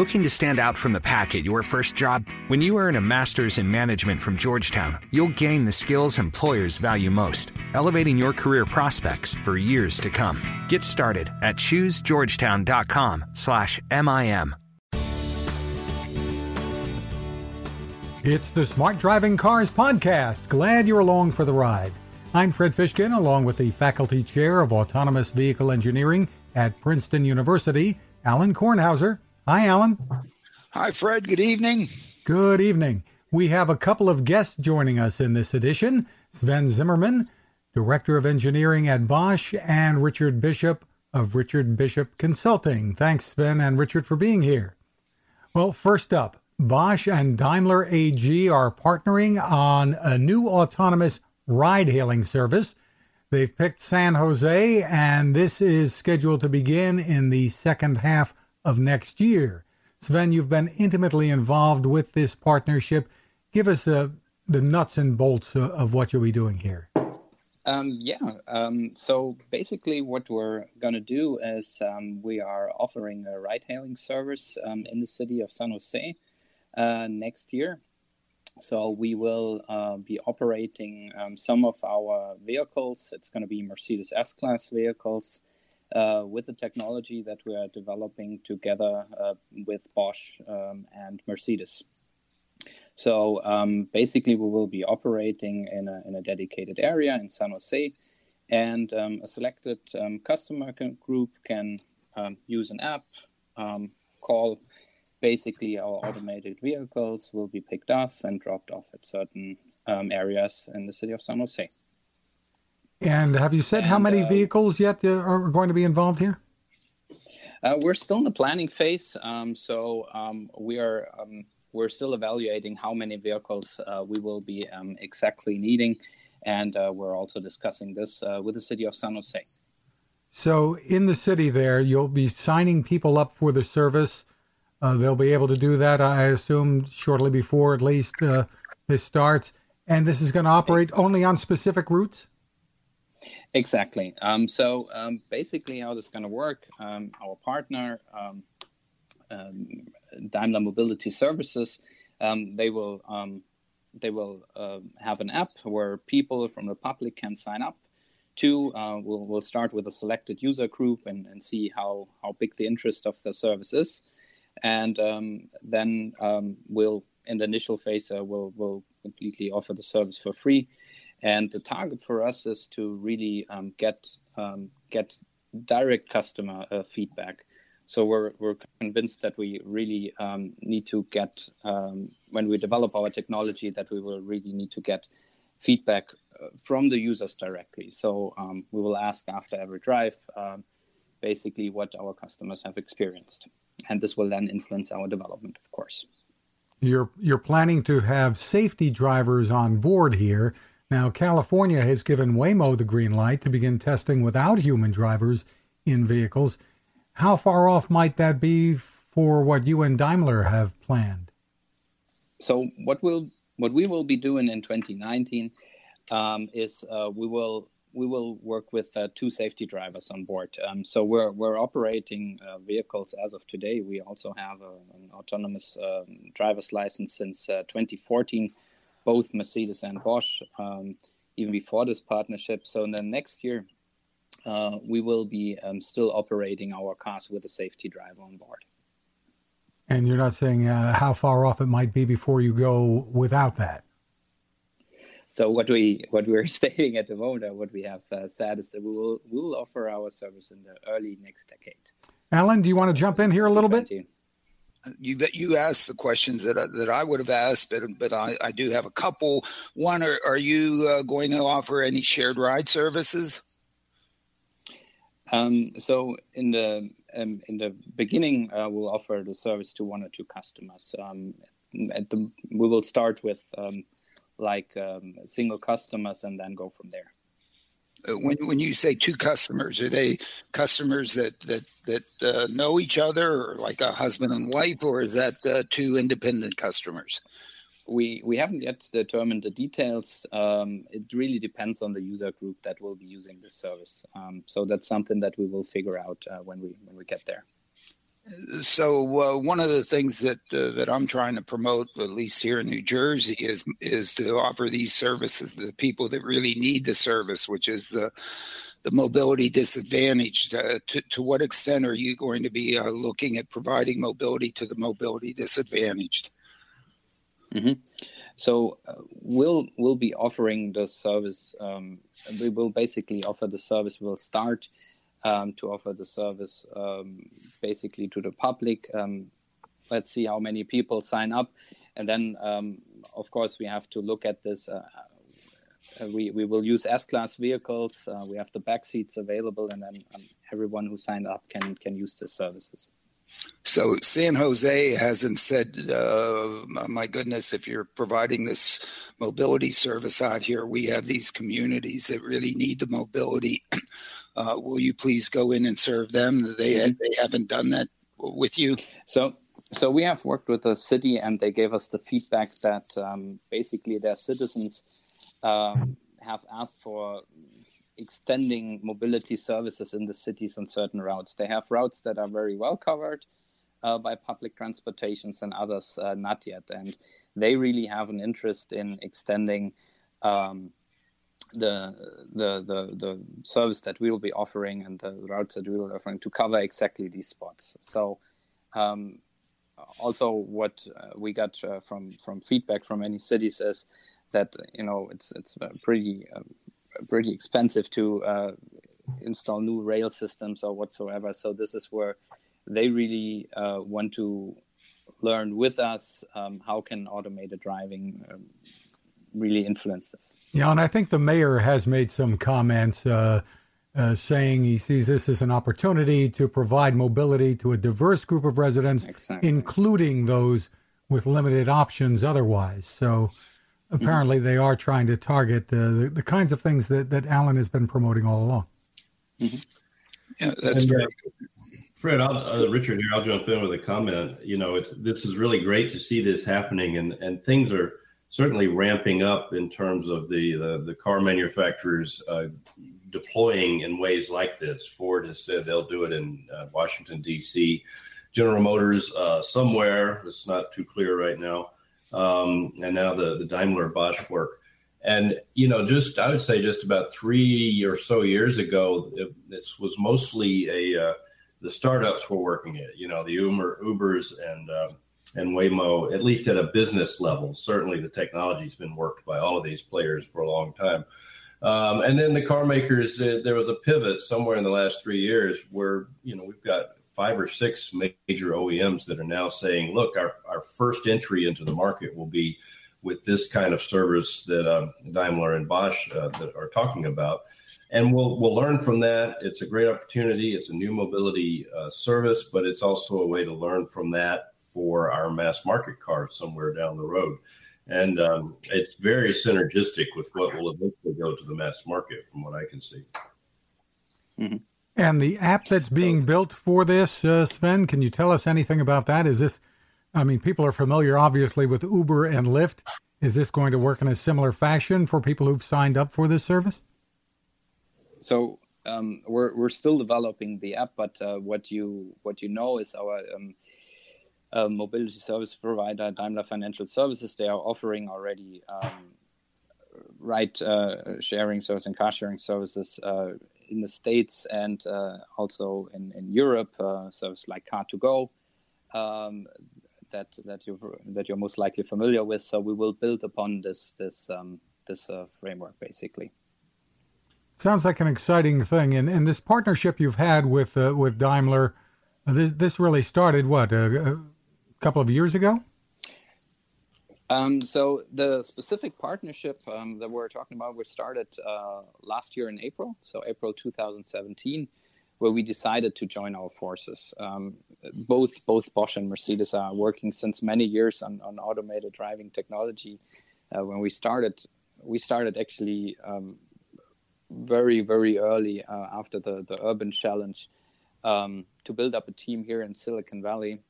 Looking to stand out from the pack at your first job? When you earn a master's in management from Georgetown, you'll gain the skills employers value most, elevating your career prospects for years to come. Get started at choosegeorgetown.com/mim. It's the Smart Driving Cars podcast. Glad you're along for the ride. I'm Fred Fishkin, along with the faculty chair of autonomous vehicle engineering at Princeton University, Alan Kornhauser. Hi, Alan. Hi, Fred. Good evening. Good evening. We have a couple of guests joining us in this edition Sven Zimmerman, Director of Engineering at Bosch, and Richard Bishop of Richard Bishop Consulting. Thanks, Sven and Richard, for being here. Well, first up, Bosch and Daimler AG are partnering on a new autonomous ride hailing service. They've picked San Jose, and this is scheduled to begin in the second half of next year. Sven, you've been intimately involved with this partnership. Give us uh, the nuts and bolts uh, of what you'll be doing here. Um, yeah, um, so basically, what we're going to do is um, we are offering a ride hailing service um, in the city of San Jose uh, next year. So we will uh, be operating um, some of our vehicles. It's going to be Mercedes S Class vehicles uh, with the technology that we are developing together uh, with Bosch um, and Mercedes. So um, basically, we will be operating in a, in a dedicated area in San Jose, and um, a selected um, customer group can um, use an app, call basically our automated vehicles will be picked off and dropped off at certain um, areas in the city of San Jose. And have you said and, how many uh, vehicles yet are going to be involved here? Uh, we're still in the planning phase, um, so um, we are um, we're still evaluating how many vehicles uh, we will be um, exactly needing, and uh, we're also discussing this uh, with the city of San Jose. So, in the city, there you'll be signing people up for the service uh, they'll be able to do that, I assume, shortly before at least uh, this starts. And this is going to operate exactly. only on specific routes? Exactly. Um, so um, basically, how this is going to work, um, our partner, um, um, Daimler Mobility Services, um, they will they will uh, have an app where people from the public can sign up to. Uh, we'll, we'll start with a selected user group and, and see how, how big the interest of the service is and then we'll in the initial phase uh, we'll, we'll completely offer the service for free and the target for us is to really um, get um, get direct customer uh, feedback so we're, we're convinced that we really um, need to get um, when we develop our technology that we will really need to get feedback uh, from the users directly so we will ask after every drive basically what our customers have experienced and this will then influence our development, of course. You're you're planning to have safety drivers on board here. Now, California has given Waymo the green light to begin testing without human drivers in vehicles. How far off might that be for what you and Daimler have planned? So, what will what we will be doing in 2019 um, is uh, we will we will work with uh, two safety drivers on board. Um, so we're we're operating uh, vehicles as of today. We also have a, an autonomous um, driver's license since uh, 2014, both Mercedes and Bosch, um, even before this partnership. So in the next year, uh, we will be um, still operating our cars with a safety driver on board. And you're not saying uh, how far off it might be before you go without that. So what we what we're stating at the moment, what we have uh, said is that we will we will offer our service in the early next decade. Alan, do you want to jump in here a little bit? You you asked the questions that I, that I would have asked, but but I, I do have a couple. One, are, are you uh, going to offer any shared ride services? Um, so in the um, in the beginning, uh, we'll offer the service to one or two customers. Um, the, we will start with um, like um, single customers and then go from there. Uh, when when you say two customers, are they customers that that that uh, know each other, or like a husband and wife, or is that uh, two independent customers? We we haven't yet determined the details. Um, it really depends on the user group that will be using this service. Um, so that's something that we will figure out uh, when we when we get there. So uh, one of the things that uh, that I'm trying to promote, at least here in New Jersey, is is to offer these services to the people that really need the service, which is the the mobility disadvantaged. Uh, to, to what extent are you going to be uh, looking at providing mobility to the mobility disadvantaged? Mm-hmm. So uh, we'll we'll be offering the service. Um, we will basically offer the service. We'll start um, to offer the service um, basically to the public. Um, let's see how many people sign up, and then um, of course we have to look at this. Uh, uh, we, we will use S-class vehicles. Uh, we have the back seats available, and then um, everyone who signed up can can use the services. So San Jose hasn't said, uh, "My goodness, if you're providing this mobility service out here, we have these communities that really need the mobility. Uh, will you please go in and serve them?" They mm-hmm. they haven't done that with you. So so we have worked with the city, and they gave us the feedback that um, basically their citizens um, have asked for extending mobility services in the cities on certain routes. They have routes that are very well covered uh, by public transportations and others uh, not yet. And they really have an interest in extending um, the, the, the, the service that we will be offering and the routes that we will be offering to cover exactly these spots. So um, also what uh, we got uh, from, from feedback from many cities is that you know it's it's pretty um, pretty expensive to uh, install new rail systems or whatsoever. So this is where they really uh, want to learn with us um, how can automated driving um, really influence this. Yeah, and I think the mayor has made some comments. Uh, uh, saying he sees this as an opportunity to provide mobility to a diverse group of residents, exactly. including those with limited options otherwise. So apparently mm-hmm. they are trying to target uh, the, the kinds of things that, that Alan has been promoting all along. Mm-hmm. Yeah, that's and, uh, Fred, I'll, uh, Richard here. I'll jump in with a comment. You know, it's this is really great to see this happening, and and things are certainly ramping up in terms of the the, the car manufacturers uh, deploying in ways like this. Ford has said they'll do it in uh, Washington D.C. General Motors uh, somewhere. It's not too clear right now um, and now the the Daimler Bosch work. And you know, just I would say just about three or so years ago, it, this was mostly a uh, the startups were working it. You know, the Uber, Ubers and uh, and Waymo, at least at a business level. Certainly, the technology's been worked by all of these players for a long time. Um, and then the car makers, uh, there was a pivot somewhere in the last three years where you know we've got five or six major OEMs that are now saying, look, our, our first entry into the market will be with this kind of service that um, Daimler and Bosch uh, that are talking about. And we'll, we'll learn from that. It's a great opportunity. It's a new mobility uh, service, but it's also a way to learn from that for our mass market cars somewhere down the road. And um, it's very synergistic with what will eventually go to the mass market, from what I can see. Mm-hmm. And the app that's being built for this, uh, Sven, can you tell us anything about that? Is this, I mean, people are familiar obviously with Uber and Lyft. Is this going to work in a similar fashion for people who've signed up for this service? So um, we're we're still developing the app, but uh, what you what you know is our um, uh, mobility service provider, Daimler Financial Services. They are offering already um, ride uh, sharing service and car sharing services uh, in the States and uh, also in, in Europe, uh, services like Car2Go. Um, that that you that you're most likely familiar with. So we will build upon this this um, this uh, framework basically. Sounds like an exciting thing, and and this partnership you've had with uh, with Daimler, this, this really started what a couple of years ago. Um, so the specific partnership um, that we're talking about, we started uh, last year in April, so April 2017, where we decided to join our forces. Um, both both Bosch and Mercedes are working since many years on, on automated driving technology. Uh, when we started, we started actually um, very very early uh, after the the urban challenge um, to build up a team here in Silicon Valley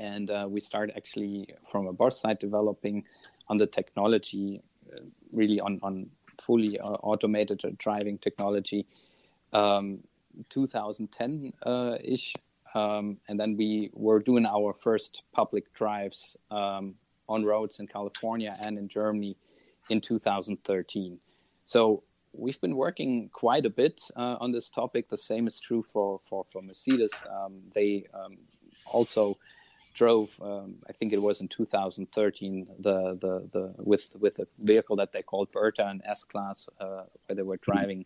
and uh, we start actually from a board side developing on the technology, uh, really on on fully uh, automated driving technology, um, 2010 uh, ish. um, and then we were doing our first public drives um, on roads in California and in Germany in 2013. So we've been working quite a bit uh, on this topic. The same is true for for, for Mercedes. Um, they um, also drove, um, I think it was in 2013, the the the with with a vehicle that they called Bertha, an S class, uh, where they were driving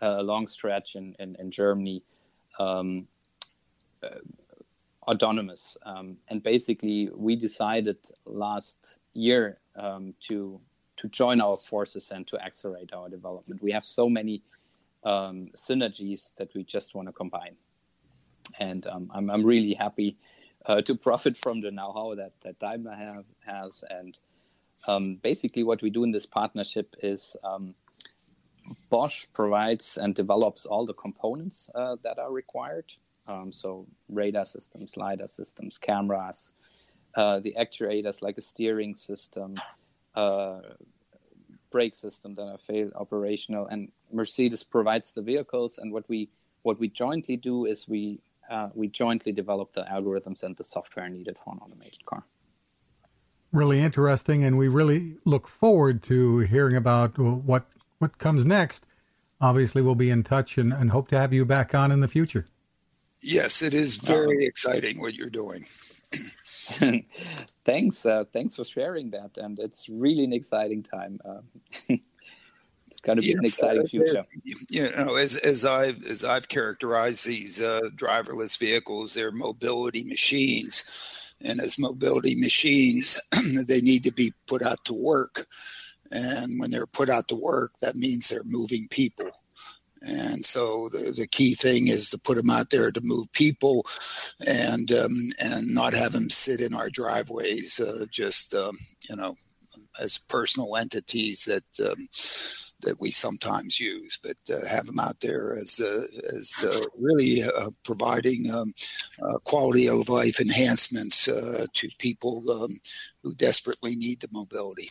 a long stretch in in, in Germany. Um, uh, autonomous um, and basically we decided last year um, to to join our forces and to accelerate our development. We have so many um, synergies that we just want to combine, and um, I'm, I'm really happy uh, to profit from the know-how that that Daimler have, has. And um, basically, what we do in this partnership is um, Bosch provides and develops all the components uh, that are required. Um, so radar systems, lidar systems, cameras, uh, the actuators like a steering system, uh, brake system that are failed operational, and Mercedes provides the vehicles. And what we what we jointly do is we uh, we jointly develop the algorithms and the software needed for an automated car. Really interesting, and we really look forward to hearing about what what comes next. Obviously, we'll be in touch and, and hope to have you back on in the future. Yes, it is very exciting what you're doing. thanks, uh, thanks for sharing that, and it's really an exciting time. It's going to be yes, an exciting future. You know, as as I've as I've characterized these uh, driverless vehicles, they're mobility machines, and as mobility machines, they need to be put out to work. And when they're put out to work, that means they're moving people. And so the, the key thing is to put them out there to move people, and um, and not have them sit in our driveways, uh, just um, you know, as personal entities that um, that we sometimes use, but uh, have them out there as uh, as uh, really uh, providing um, uh, quality of life enhancements uh, to people um, who desperately need the mobility.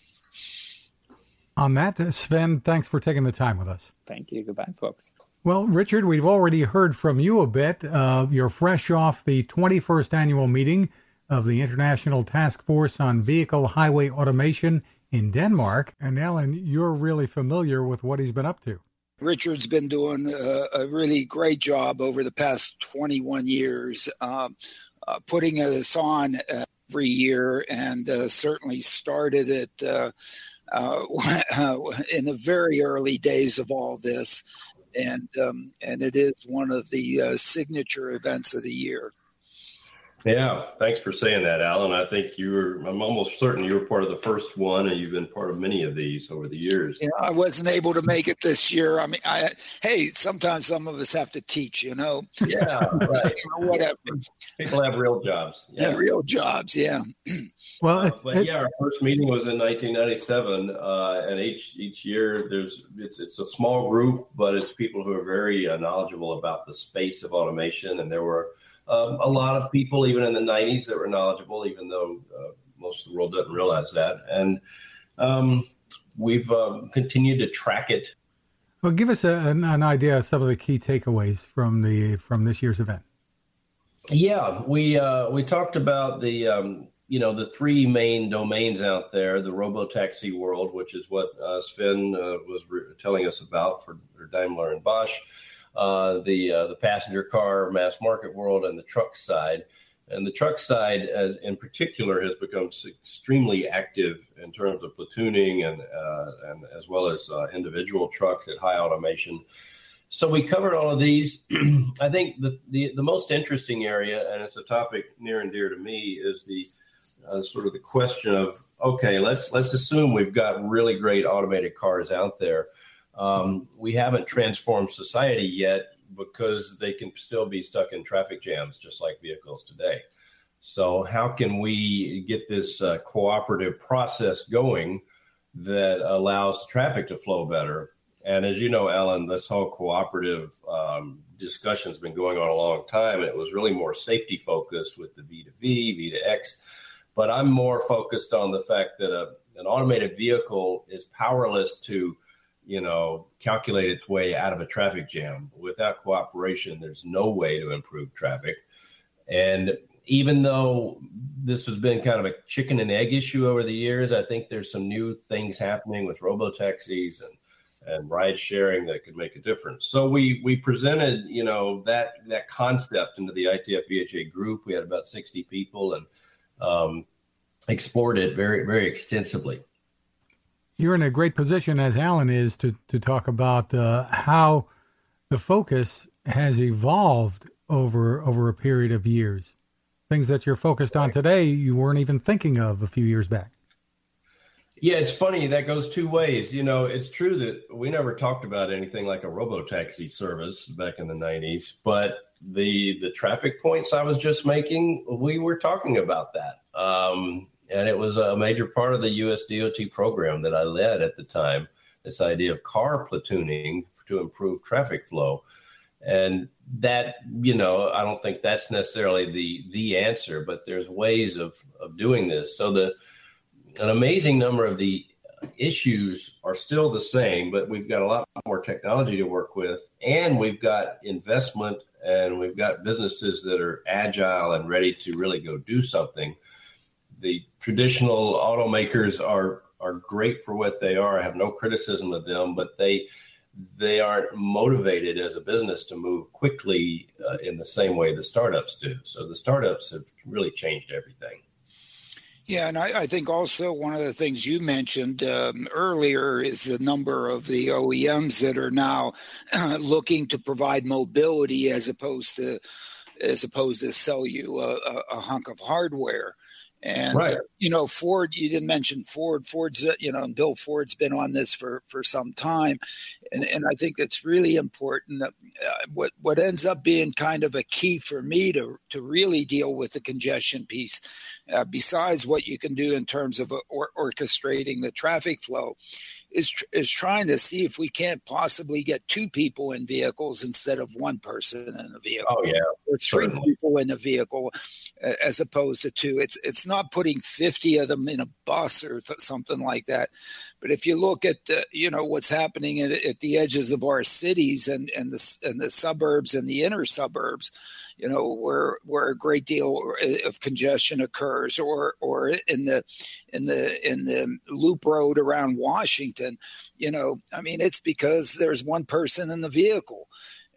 On that, Sven, thanks for taking the time with us. Thank you. Goodbye, folks. Well, Richard, we've already heard from you a bit. Uh, you're fresh off the 21st annual meeting of the International Task Force on Vehicle Highway Automation in Denmark. And Alan, you're really familiar with what he's been up to. Richard's been doing a, a really great job over the past 21 years, um, uh, putting this on every year, and uh, certainly started it uh, uh, in the very early days of all this, and um, and it is one of the uh, signature events of the year. Yeah, thanks for saying that, Alan. I think you were, I'm almost certain you were part of the first one, and you've been part of many of these over the years. Yeah, I wasn't able to make it this year. I mean, I, hey, sometimes some of us have to teach, you know? Yeah, right. whatever. People have real jobs. Yeah, yeah real jobs, yeah. well, uh, but yeah, our first meeting was in 1997, uh, and each each year there's it's it's a small group, but it's people who are very uh, knowledgeable about the space of automation, and there were um, a lot of people, even in the 90s, that were knowledgeable, even though uh, most of the world doesn't realize that. And um, we've uh, continued to track it. Well, give us a, an, an, idea of some of the key takeaways from the from this year's event. Yeah, we uh, we talked about the um, you know the three main domains out there: the robo taxi world, which is what uh, Sven uh, was re- telling us about for Daimler and Bosch the uh, the passenger car mass market world and the truck side. And the truck side, as, in particular, has become extremely active in terms of platooning and uh, and as well as uh, individual trucks at high automation. So we covered all of these. I think the, the, the most interesting area, and it's a topic near and dear to me, is the uh, sort of the question of okay, let's let's assume we've got really great automated cars out there. Um, we haven't transformed society yet because they can still be stuck in traffic jams just like vehicles today. So, how can we get this uh, cooperative process going that allows traffic to flow better? And as you know, Alan, this whole cooperative um, discussion has been going on a long time, it was really more safety focused with the V2V, V2X. But I'm more focused on the fact that a, an automated vehicle is powerless to you know, calculate its way out of a traffic jam. Without cooperation, there's no way to improve traffic. And even though this has been kind of a chicken and egg issue over the years, I think there's some new things happening with robo taxis and and ride sharing that could make a difference. So we we presented, you know, that that concept into the ITF VHA group. We had about 60 people and um, explored it very very extensively. You're in a great position, as Alan is, to to talk about uh, how the focus has evolved over over a period of years. Things that you're focused on today, you weren't even thinking of a few years back. Yeah, it's funny. That goes two ways. You know, it's true that we never talked about anything like a robo taxi service back in the 90s, but the the traffic points I was just making, we were talking about that. Um, and it was a major part of the US DOT program that I led at the time, this idea of car platooning to improve traffic flow. And that, you know, I don't think that's necessarily the the answer, but there's ways of of doing this. So the an amazing number of the issues are still the same, but we've got a lot more technology to work with, and we've got investment, and we've got businesses that are agile and ready to really go do something. The traditional automakers are are great for what they are. I have no criticism of them, but they they aren't motivated as a business to move quickly uh, in the same way the startups do. So the startups have really changed everything. Yeah, and I, I, think also one of the things you mentioned um, earlier is the number of the OEMs that are now uh, looking to provide mobility as opposed to as opposed to sell you a, a, a hunk of hardware. And right. you know, Ford. You didn't mention Ford. Ford's uh, you know, Bill Ford's been on this for for some time, and and I think it's really important. That, uh, what what ends up being kind of a key for me to to really deal with the congestion piece, uh, besides what you can do in terms of uh, or, orchestrating the traffic flow, is is trying to see if we can't possibly get two people in vehicles instead of one person in a vehicle. Oh yeah, or three Certainly. people in a vehicle as opposed to two. It's it's not putting fifty of them in a bus or th- something like that. But if you look at the, you know what's happening at, at the edges of our cities and and the and the suburbs and the inner suburbs you know, where where a great deal of congestion occurs, or or in the in the in the loop road around Washington, you know, I mean, it's because there's one person in the vehicle.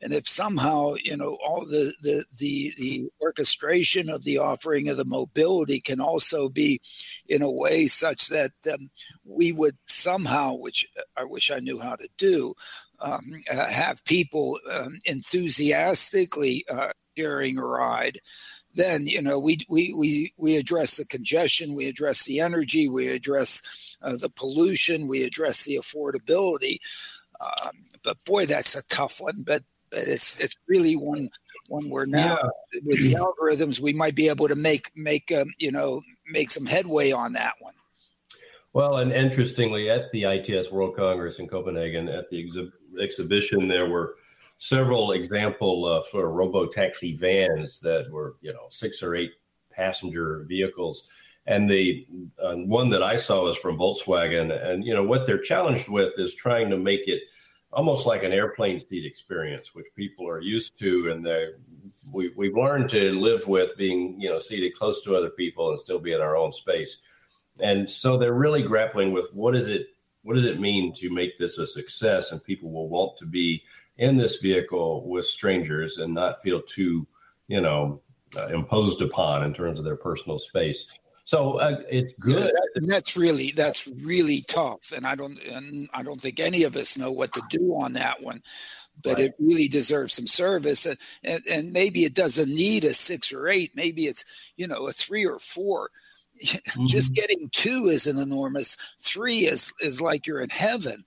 And if somehow, you know, all the, the, the, the orchestration of the offering of the mobility can also be in a way such that um, we would somehow, which I wish I knew how to do, um, uh, have people um, enthusiastically uh, sharing a ride, then you know we we we we address the congestion, we address the energy, we address uh, the pollution, we address the affordability. Um, but boy, that's a tough one. But but it's it's really one one where now yeah. with the algorithms we might be able to make make um, you know make some headway on that one. Well, and interestingly, at the ITS World Congress in Copenhagen, at the exhi- exhibition, there were several example uh, sort of robo taxi vans that were you know six or eight passenger vehicles. And the uh, one that i saw was from volkswagen. And you know what they're challenged with is trying to make it almost like an airplane seat experience which people are used to. And they we, we've learned to live with being you know seated close to other people and still be in our own space. And so they're really grappling with what is it what does it mean to make this a success? And people will want to be in this vehicle with strangers and not feel too, you know, uh, imposed upon in terms of their personal space. So uh, it's good. Yeah, that's really that's really tough, and I don't and I don't think any of us know what to do on that one. But right. it really deserves some service, and, and and maybe it doesn't need a six or eight. Maybe it's you know a three or four. Mm-hmm. Just getting two is an enormous. Three is is like you're in heaven.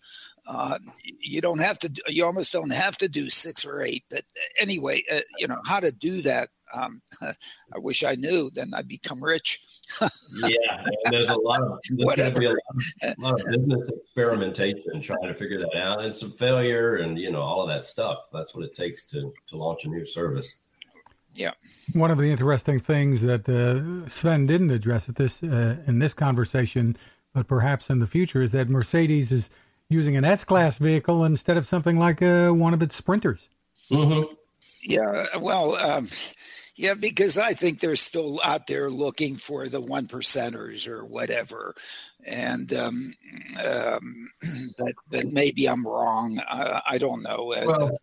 Uh, you don't have to. You almost don't have to do six or eight. But anyway, uh, you know how to do that. Um, I wish I knew. Then I'd become rich. yeah, there's a lot of whatever. A lot of, a lot of business experimentation trying to figure that out, and some failure, and you know all of that stuff. That's what it takes to to launch a new service. Yeah. One of the interesting things that uh, Sven didn't address at this uh, in this conversation, but perhaps in the future, is that Mercedes is using an S class vehicle instead of something like uh, one of its sprinters. Mm-hmm. Yeah, well, um, Yeah, because I think they're still out there looking for the one percenters or whatever, and um, um, but, but maybe I'm wrong. I, I don't know. Uh, well,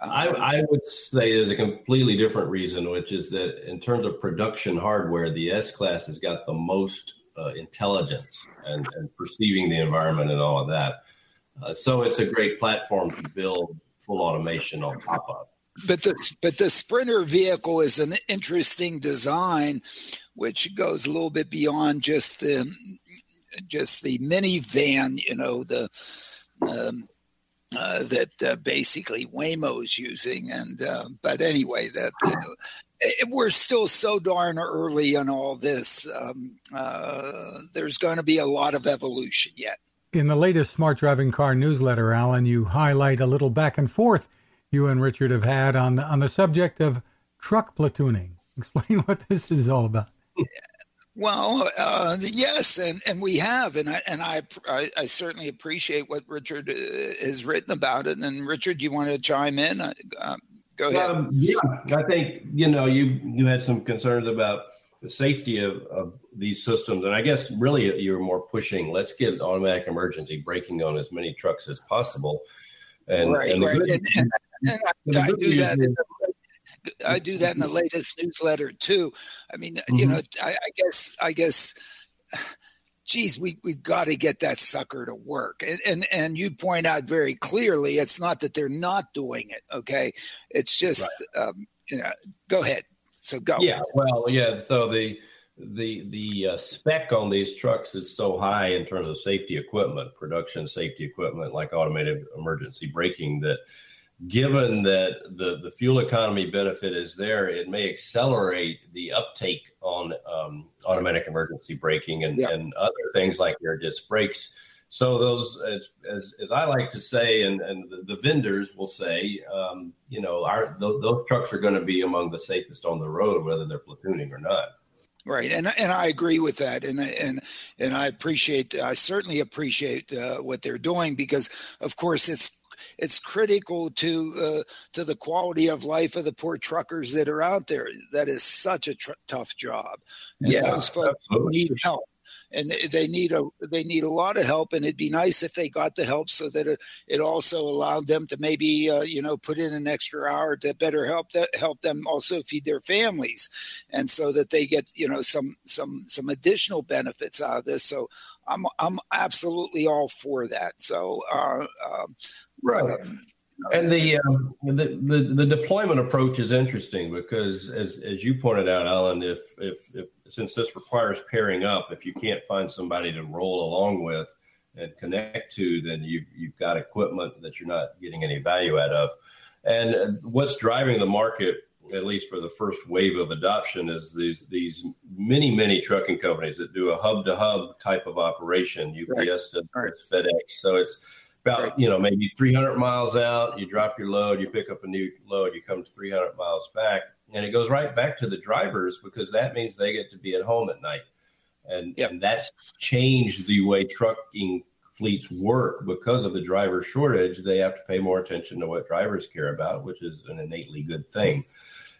I, I, would say there's a completely different reason, which is that in terms of production hardware, the S class has got the most uh, intelligence and, and, perceiving the environment and all of that. Uh, so it's a great platform to build full automation on top of. But the but the Sprinter vehicle is an interesting design, which goes a little bit beyond just the just the minivan. You know the. Um, uh, that uh, basically Waymo's using. And uh, but anyway, that we're still so darn early in all this. Um, uh, there's going to be a lot of evolution yet. In the latest Smart Driving Car newsletter, Alan, you highlight a little back and forth you and Richard have had on the, on the subject of truck platooning. Explain what this is all about. Well, uh, yes, and, and we have, and I and I, I, I certainly appreciate what Richard uh, has written about it. And Richard, you want to chime in? Uh, um, go ahead. Um, yeah, I think you know you you had some concerns about the safety of, of these systems, and I guess really you're more pushing. Let's get automatic emergency braking on as many trucks as possible. And, right, and right. Good, and, I, I do that. Is, I do that in the latest newsletter too. I mean, mm-hmm. you know, I, I, guess, I guess, geez, we we've got to get that sucker to work. And, and and you point out very clearly, it's not that they're not doing it. Okay, it's just, right. um, you know, go ahead. So go. Yeah. Well, yeah. So the the the uh, spec on these trucks is so high in terms of safety equipment, production safety equipment like automated emergency braking that given that the, the fuel economy benefit is there, it may accelerate the uptake on um, automatic emergency braking and, yeah. and other things like air disc brakes. So those, as, as, as I like to say, and, and the, the vendors will say, um, you know, our those, those trucks are going to be among the safest on the road, whether they're platooning or not. Right, and and I agree with that, and and and I appreciate, I certainly appreciate uh, what they're doing because, of course, it's it's critical to uh, to the quality of life of the poor truckers that are out there. That is such a tr- tough job. And yeah, those folks absolutely. need help and they need a they need a lot of help and it'd be nice if they got the help so that it, also allowed them to maybe uh, you know put in an extra hour to better help that help them also feed their families. And so that they get you know some some some additional benefits out of this. So i'm i'm absolutely all for that. So uh, um, Right. Um, and the, um, the, the the deployment approach is interesting because, as as you pointed out, Alan, if, if if since this requires pairing up, if you can't find somebody to roll along with and connect to, then you've, you've got equipment that you're not getting any value out of. And what's driving the market, at least for the first wave of adoption, is these these many many trucking companies that do a hub to hub type of operation. UPS does right. FedEx, so it's about right. you know maybe 300 miles out you drop your load you pick up a new load you come 300 miles back and it goes right back to the drivers because that means they get to be at home at night. And, yep. and that's changed the way trucking fleets work. Because of the driver shortage they have to pay more attention to what drivers care about which is an innately good thing.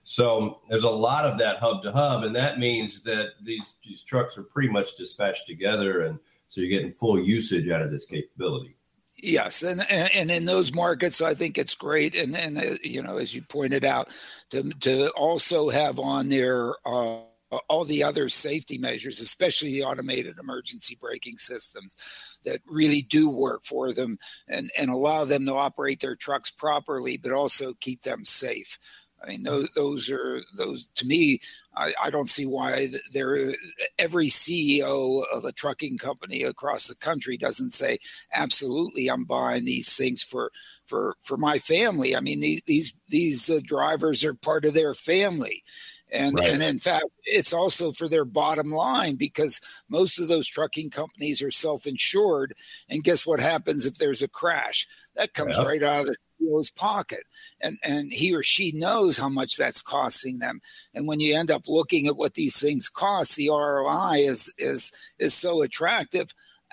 So there's a lot of that hub to hub and that means that these, these trucks are pretty much dispatched together and so you're getting full usage out of this capability Yes, and, and, and in those markets, I think it's great, and and uh, you know, as you pointed out, to to also have on there uh, all the other safety measures, especially the automated emergency braking systems, that really do work for them and and allow them to operate their trucks properly, but also keep them safe. I mean, those, those are those to me. I, I don't see why there. Every CEO of a trucking company across the country doesn't say, "Absolutely, I'm buying these things for for for my family." I mean, these these these uh, drivers are part of their family. And, right. and in fact, it's also for their bottom line because most of those trucking companies are self insured. And guess what happens if there's a crash? That comes right out of the CEO's pocket. And, and he or she knows how much that's costing them. And when you end up looking at what these things cost, the ROI is, is, is so attractive.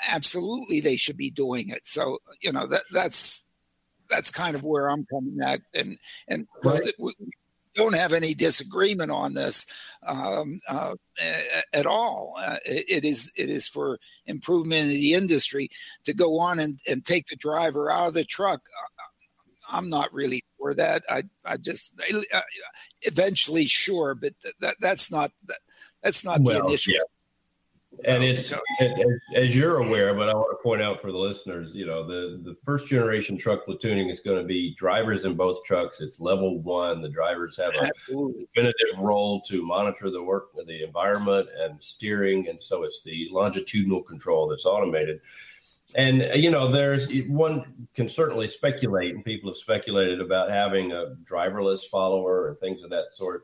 Absolutely, they should be doing it. So, you know, that, that's, that's kind of where I'm coming at. And, and right. we, don't have any disagreement on this um, uh, at all. Uh, it is it is for improvement in the industry to go on and, and take the driver out of the truck. I'm not really for that. I I just uh, eventually sure, but that that's not that, that's not well, the initial. Yeah and it's as you're aware, but I want to point out for the listeners, you know, the the first generation truck platooning is going to be drivers in both trucks. It's level one. The drivers have a Absolutely. definitive role to monitor the work the environment and steering, and so it's the longitudinal control that's automated. And you know, there's one can certainly speculate, and people have speculated about having a driverless follower and things of that sort.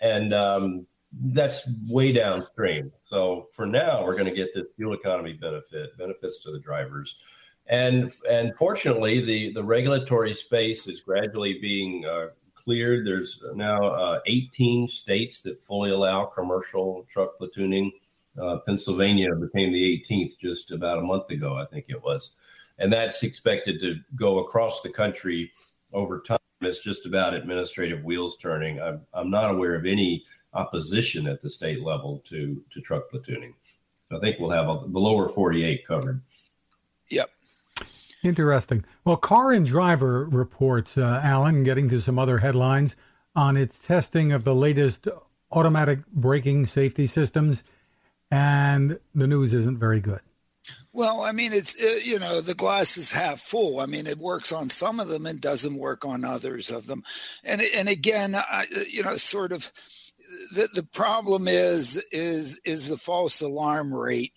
And um, that's way downstream. So for now, we're going to get the fuel economy benefit, benefits to the drivers. And and fortunately, the, the regulatory space is gradually being uh, cleared. There's now uh, 18 states that fully allow commercial truck platooning. Uh, Pennsylvania became the 18th just about a month ago, I think it was. And that's expected to go across the country over time. It's just about administrative wheels turning. I'm, I'm not aware of any opposition at the state level to to truck platooning. So I think we'll have a, the lower 48 covered. Yep. Interesting. Well, Car and Driver reports, uh, Alan, getting to some other headlines on its testing of the latest automatic braking safety systems, and the news isn't very good. Well, I mean, it's uh, you know the glass is half full. I mean, it works on some of them and doesn't work on others of them, and and again, I, you know, sort of the, the problem is is is the false alarm rate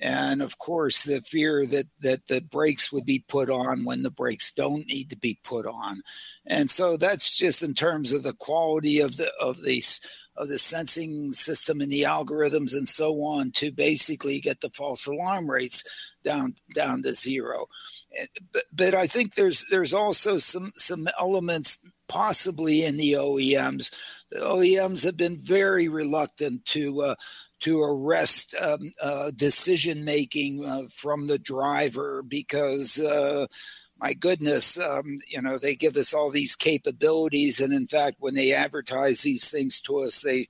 and of course the fear that that the brakes would be put on when the brakes don't need to be put on. And so that's just in terms of the quality of the of these of the sensing system and the algorithms and so on to basically get the false alarm rates down down to zero. But, but i think there's there's also some some elements possibly in the oems the OEMs have been very reluctant to uh, to arrest um, uh, decision making uh, from the driver because uh, my goodness, um, you know, they give us all these capabilities. And in fact, when they advertise these things to us, they,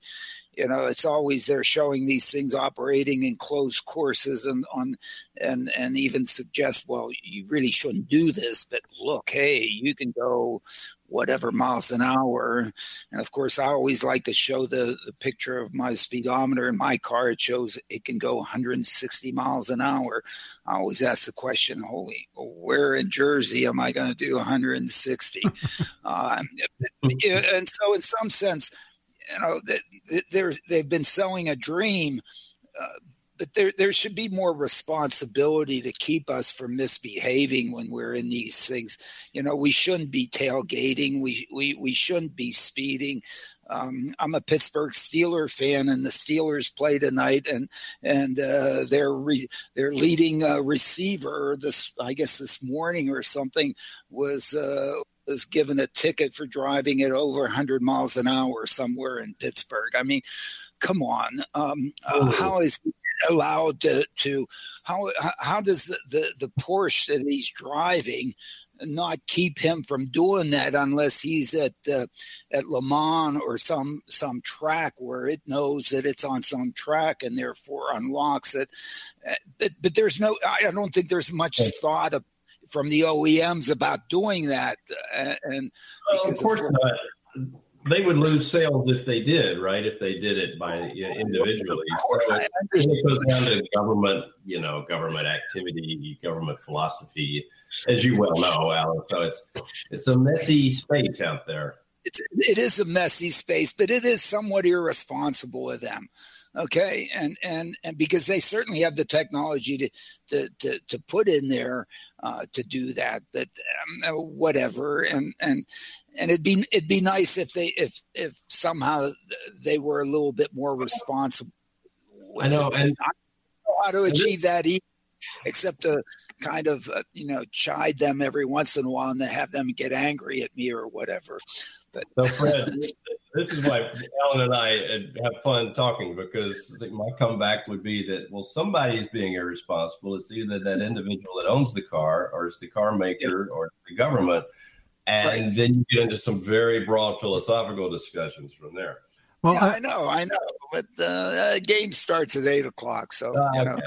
you know, it's always they're showing these things operating in closed courses and on, and, and even suggest, well, you really shouldn't do this, but look, hey, you can go whatever miles an hour. And of course, I always like to show the, the picture of my speedometer in my car. It shows it can go 160 miles an hour. I always ask the question, holy, where in Jersey am I going to do 160? uh, and so, in some sense, you know, they're, they've been selling a dream. Uh, but there there should be more responsibility to keep us from misbehaving when we're in these things. You know, we shouldn't be tailgating. We we we shouldn't be speeding. Um, I'm a Pittsburgh Steeler fan, and the Steelers play tonight, and and uh, their re- their leading uh, receiver this I guess this morning or something was. Uh, was given a ticket for driving at over 100 miles an hour somewhere in Pittsburgh. I mean, come on. Um, uh, how is allowed to, to how how does the, the, the Porsche that he's driving not keep him from doing that unless he's at uh, at Le Mans or some some track where it knows that it's on some track and therefore unlocks it. Uh, but but there's no I don't think there's much thought of, from the OEMs about doing that. Uh, and well, of course of, not they would lose sales if they did, right? If they did it by individually. So it goes down to government, you know, government activity, government philosophy, as you well know, Alan. So it's it's a messy space out there. It's it is a messy space, but it is somewhat irresponsible of them. Okay? And and and because they certainly have the technology to to to, to put in there uh, to do that but um, whatever. And and and it'd be it'd be nice if they if if somehow they were a little bit more responsible i know and I know how to achieve that either, except to kind of uh, you know chide them every once in a while and to have them get angry at me or whatever but so fred this is why Alan and I have fun talking because my comeback would be that well, somebody is being irresponsible. It's either that individual that owns the car, or it's the car maker, or the government. and right. then you get into some very broad philosophical discussions from there. Well, yeah, I, I, know, I know, but uh, uh, game starts at eight o'clock, so uh, you know.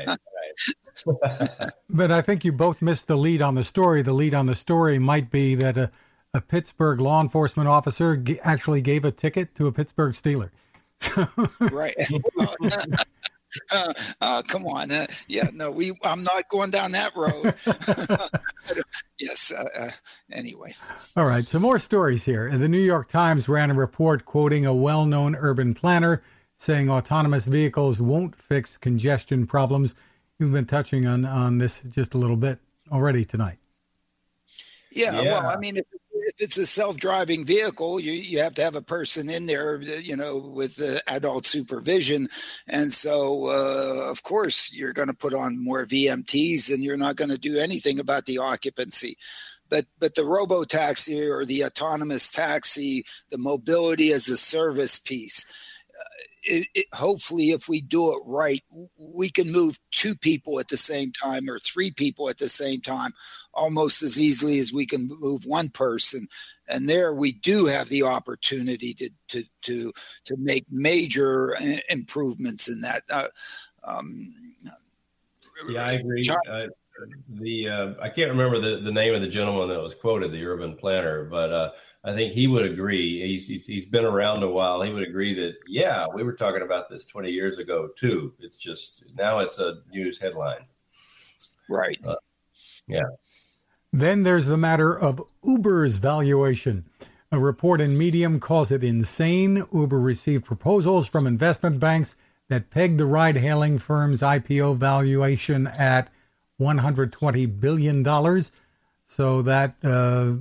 Okay, but I think you both missed the lead on the story. The lead on the story might be that a, a Pittsburgh law enforcement officer g- actually gave a ticket to a Pittsburgh Steeler. right. uh, uh, come on. Uh, yeah, no, we. I'm not going down that road. yes. Uh, uh, anyway. All right. Some more stories here. The New York Times ran a report quoting a well-known urban planner saying autonomous vehicles won't fix congestion problems. You've been touching on on this just a little bit already tonight. Yeah, yeah. well, I mean, if, if it's a self-driving vehicle, you, you have to have a person in there, you know, with uh, adult supervision, and so uh, of course you're going to put on more VMTs, and you're not going to do anything about the occupancy. But but the robo taxi or the autonomous taxi, the mobility as a service piece it, it, hopefully, if we do it right, we can move two people at the same time or three people at the same time almost as easily as we can move one person. And there we do have the opportunity to to to to make major uh, improvements in that. Uh, um, yeah, I agree. Uh, the uh, I can't remember the, the name of the gentleman that was quoted, the urban planner, but uh, I think he would agree. He's, he's, he's been around a while. He would agree that yeah, we were talking about this 20 years ago too. It's just now it's a news headline. Right. Uh, yeah. Then there's the matter of Uber's valuation. A report in Medium calls it insane. Uber received proposals from investment banks that pegged the ride hailing firm's IPO valuation at $120 billion. So that uh,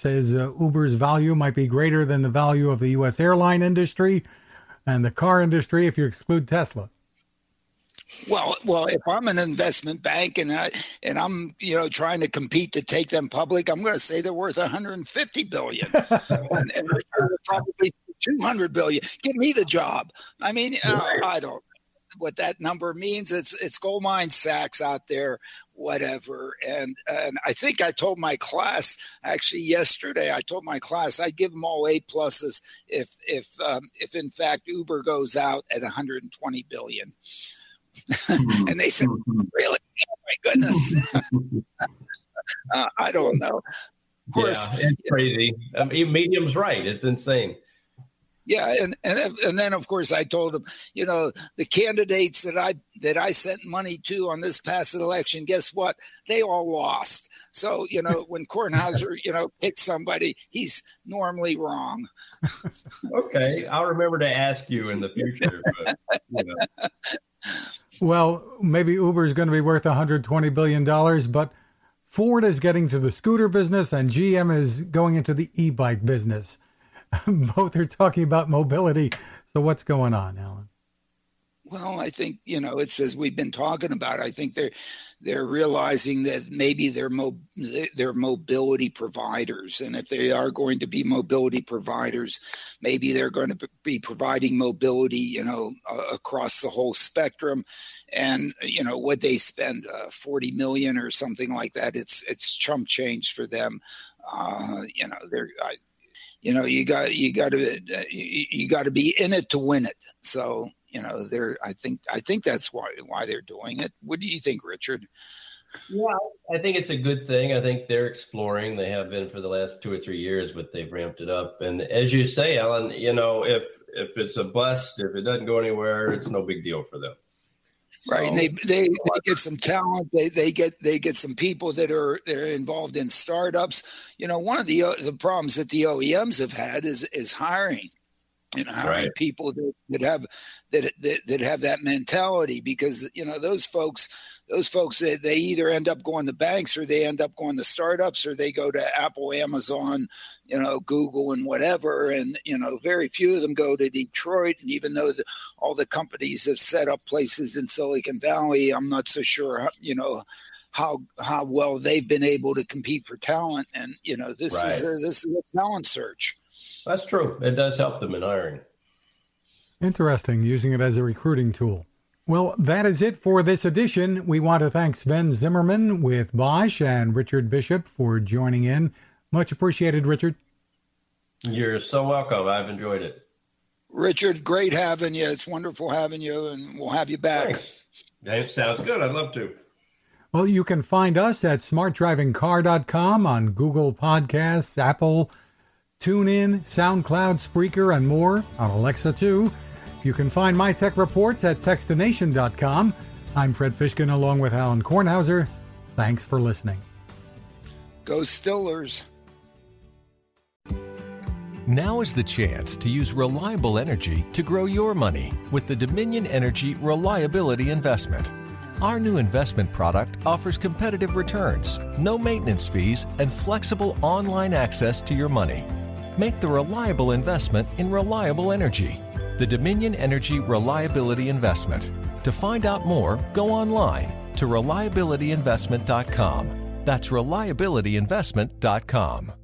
says uh, Uber's value might be greater than the value of the U.S. airline industry and the car industry if you exclude Tesla. Well, well, if I'm an investment bank and I and I'm you know trying to compete to take them public, I'm going to say they're worth 150 billion, and, and probably 200 billion. Give me the job. I mean, uh, I don't what that number means. It's it's Goldman Sachs out there, whatever. And and I think I told my class actually yesterday. I told my class I'd give them all A pluses if if um, if in fact Uber goes out at 120 billion. And they said, mm-hmm. "Really? Oh my goodness." uh, I don't know. Of course, yeah, it's crazy. I mean, medium's right. It's insane. Yeah, and, and and then of course I told him, you know, the candidates that I that I sent money to on this past election, guess what? They all lost. So you know, when Kornhauser, you know, picks somebody, he's normally wrong. okay, I'll remember to ask you in the future. But, you know. Well, maybe Uber is going to be worth 120 billion dollars, but Ford is getting to the scooter business, and GM is going into the e-bike business. both are talking about mobility. So what's going on, Alan? Well, I think you know it's as we've been talking about. I think they're they're realizing that maybe they're mo- they're mobility providers, and if they are going to be mobility providers, maybe they're going to be providing mobility, you know, uh, across the whole spectrum. And you know, would they spend uh, forty million or something like that, it's it's chump change for them. Uh, you know, they're I, you know you got you got to uh, you, you got to be in it to win it. So you know they're i think i think that's why why they're doing it. What do you think richard? Yeah i think it's a good thing. I think they're exploring. They have been for the last two or three years but they've ramped it up. And as you say alan you know if if it's a bust if it doesn't go anywhere it's no big deal for them right and they, they they get some talent they they get they get some people that are they're involved in startups you know one of the uh, the problems that the OEMs have had is is hiring know hiring right. people that, that have that, that that have that mentality because you know those folks those folks they, they either end up going to banks or they end up going to startups or they go to apple amazon you know google and whatever. And you know very few of them go to detroit. And even though the, all the companies have set up places in silicon valley i'm not so sure how, you know how how well they've been able to compete for talent. And you know this right. is a, this is a talent search. That's true. It does help them in hiring interesting using it as a recruiting tool well, that is it for this edition. We want to thank Sven Zimmerman with Bosch and Richard Bishop for joining in Much appreciated, Richard. You're so welcome. I've enjoyed it. Richard, great having you. It's wonderful having you, and we'll have you back. Thanks. sounds good. I'd love to. Well, you can find us at smartdrivingcar.com on Google Podcasts, Apple, TuneIn, SoundCloud, Spreaker, and more on Alexa too. You can find my tech reports at techstination.com. I'm Fred Fishkin along with Alan Kornhauser. Thanks for listening. Go Stillers. Now is the chance to use reliable energy to grow your money with the Dominion Energy Reliability Investment. Our new investment product offers competitive returns, no maintenance fees, and flexible online access to your money. Make the reliable investment in reliable energy. The Dominion Energy Reliability Investment. To find out more, go online to reliabilityinvestment.com. That's reliabilityinvestment.com.